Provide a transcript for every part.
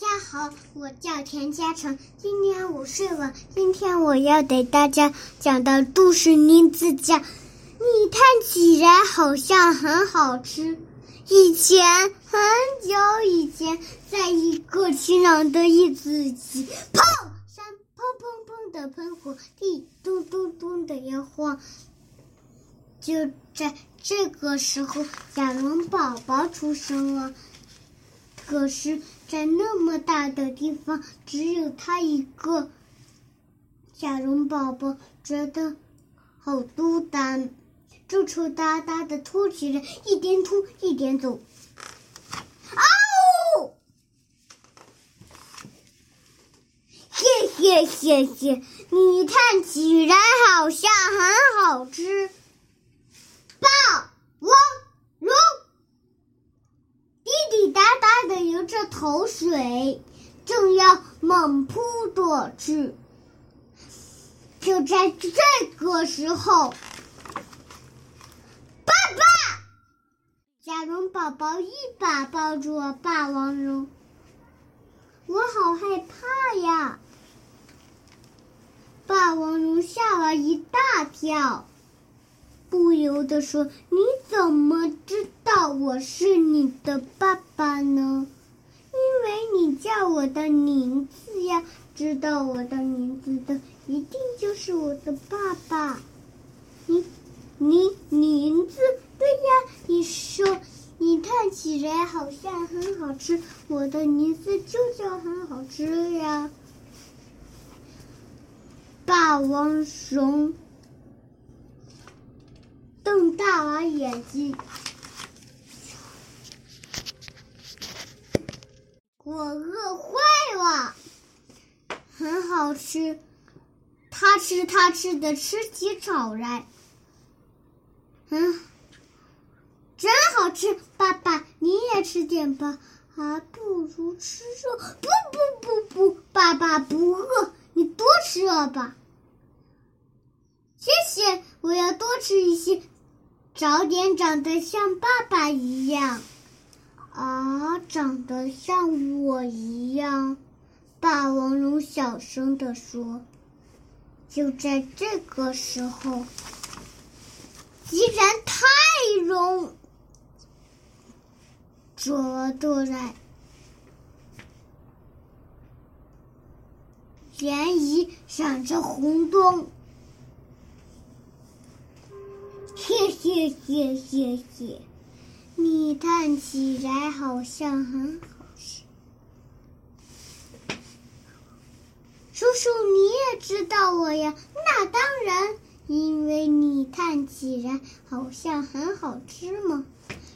大家好，我叫田嘉诚，今年五岁了。今天我要给大家讲的故事名字叫《你看起来好像很好吃》。以前很久以前，在一个晴朗的日子里，砰！山砰砰砰的喷火，地咚咚咚的摇晃。就在这个时候，甲龙宝宝出生了。可是，在那么大的地方，只有他一个。小龙宝宝觉得好孤单，就抽哒哒的吐起来，一边吐一边走。嗷！谢谢谢谢，你看起来好像很好吃。霸王龙。的流着头水，正要猛扑过去。就在这个时候，爸爸，甲龙宝宝一把抱住了霸王龙，我好害怕呀！霸王龙吓了一大跳，不由得说：“你怎么知道我是你的爸爸呢？”因为你叫我的名字呀，知道我的名字的一定就是我的爸爸。你，你名字对呀？你说你看起来好像很好吃，我的名字就叫很好吃呀。霸王熊瞪大了眼睛。我饿坏了，很好吃，他吃他吃的吃起草来，嗯，真好吃。爸爸，你也吃点吧，还不如吃肉。不不不不，爸爸不饿，你多吃了吧。谢谢，我要多吃一些，早点长得像爸爸一样。啊，长得像我一样，霸王龙小声的说。就在这个时候，既然太龙走了过来，涟漪闪着红光，谢谢谢谢谢。你看起来好像很好吃，叔叔你也知道我呀？那当然，因为你看起来好像很好吃嘛。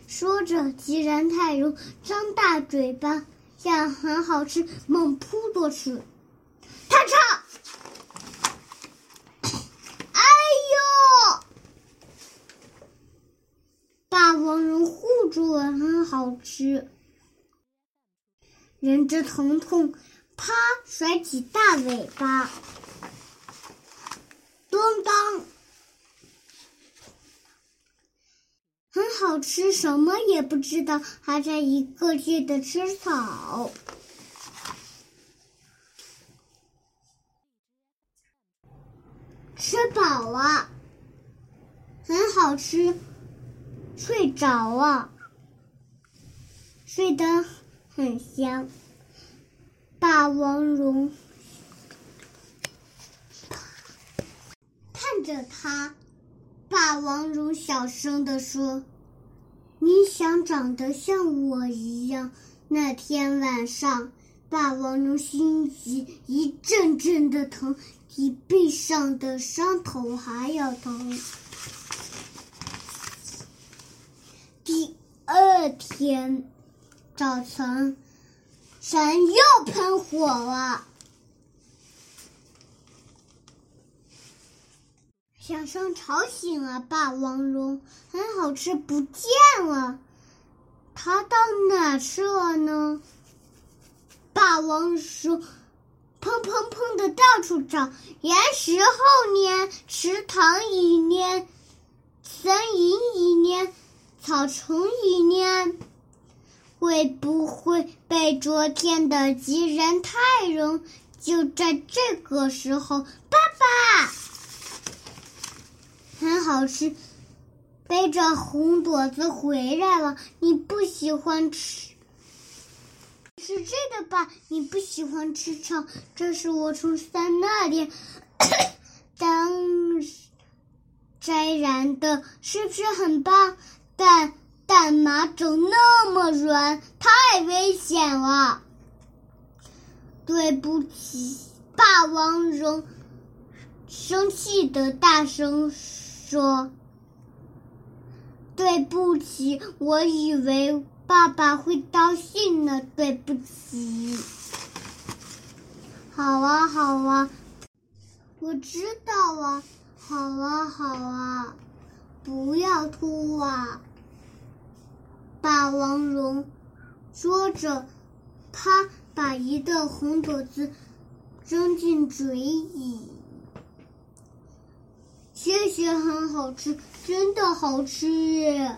说着，吉然太荣张大嘴巴，向很好吃猛扑过去，咔嚓！猪很好吃，忍着疼痛，啪甩起大尾巴，咚当，很好吃，什么也不知道，还在一个劲的吃草，吃饱了，很好吃，睡着了。睡得很香，霸王龙看着他，霸王龙小声的说：“你想长得像我一样？”那天晚上，霸王龙心急，一阵阵的疼，比背上的伤口还要疼。第二天。早晨，山又喷火了，响声吵醒了霸王龙。很好吃不见了，它到哪去了呢？霸王说：“砰砰砰的到处找，岩石后面、池塘里面、森林里面、草丛里面。”会不会被昨天的敌人太容？就在这个时候，爸爸很好吃，背着红朵子回来了。你不喜欢吃，是这个吧？你不喜欢吃草，这是我从山那里 当摘来的，是不是很棒？但但马走那么软，太危险了。对不起，霸王龙生气的大声说：“对不起，我以为爸爸会高兴呢。对不起。”好啊，好啊，我知道了。好啊，好啊，不要哭啊！霸王龙说着，他。把一个红果子扔进嘴里，谢谢，很好吃，真的好吃。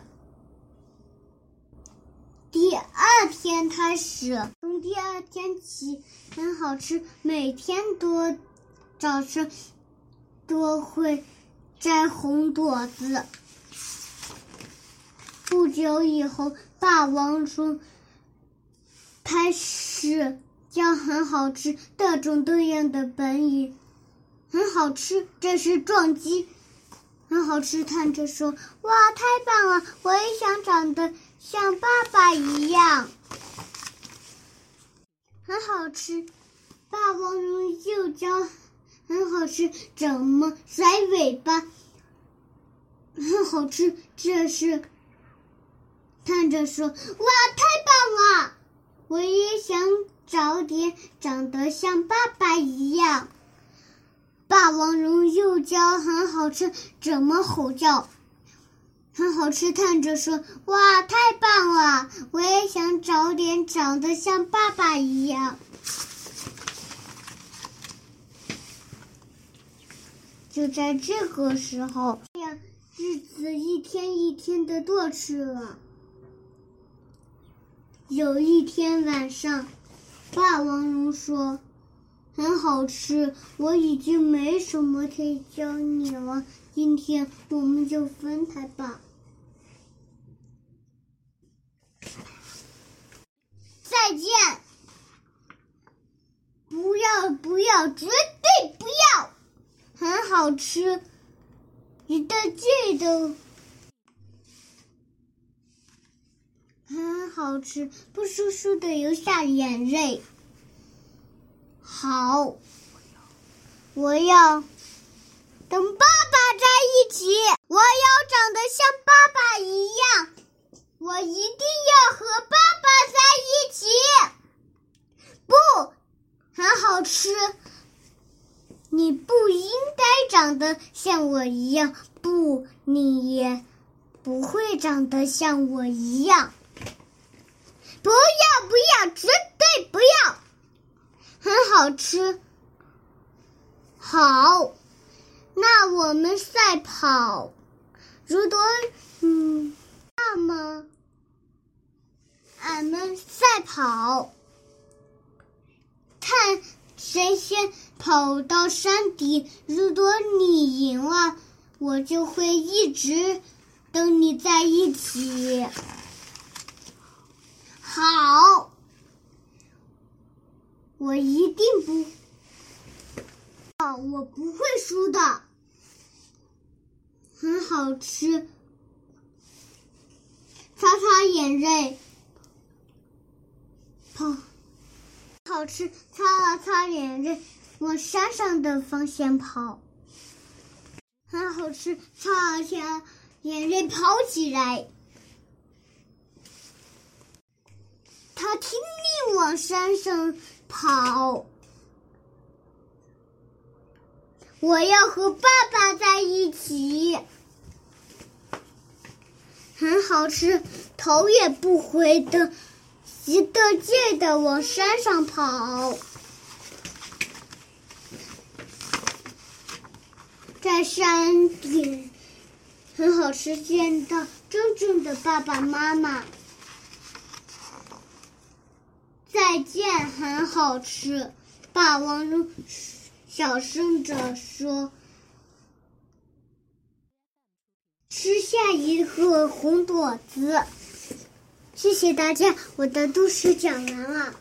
第二天开始，从第二天起，很好吃，每天都早晨都会摘红果子。不久以后，霸王说。开始教很好吃，各种各样的本语，很好吃。这是撞击，很好吃。看着说：“哇，太棒了！我也想长得像爸爸一样。”很好吃。霸王龙又教很好吃，怎么甩尾巴？很好吃。这是看着说：“哇，太棒了！”我也想早点长得像爸爸一样。霸王龙又叫很好吃，怎么吼叫？很好吃，看着说：“哇，太棒了！我也想早点长得像爸爸一样。”就在这个时候，呀，日子一天一天的过去了。有一天晚上，霸王龙说：“很好吃，我已经没什么可以教你了。今天我们就分开吧。”再见！不要不要，绝！很好吃，你的记得。很好吃，不舒服的流下眼泪。好，我要跟爸爸在一起。我要长得像爸爸一样。我一定要和爸爸在一起。不，很好吃。你不应该长得像我一样。不，你也不会长得像我一样。不要不要，绝对不要！很好吃。好，那我们赛跑。如果嗯，那么俺们赛跑，看谁先跑到山底。如果你赢了，我就会一直跟你在一起。好，我一定不，哦，我不会输的，很好吃，擦擦眼泪，跑，好吃，擦了擦眼泪，往山上的方向跑，很好吃，擦了擦眼泪，跑起。来。他拼命往山上跑，我要和爸爸在一起，很好吃，头也不回的，一个劲的往山上跑，在山顶，很好吃，见到真正的爸爸妈妈。再见很好吃。霸王龙小声着说：“吃下一个红果子。”谢谢大家，我的故事讲完了。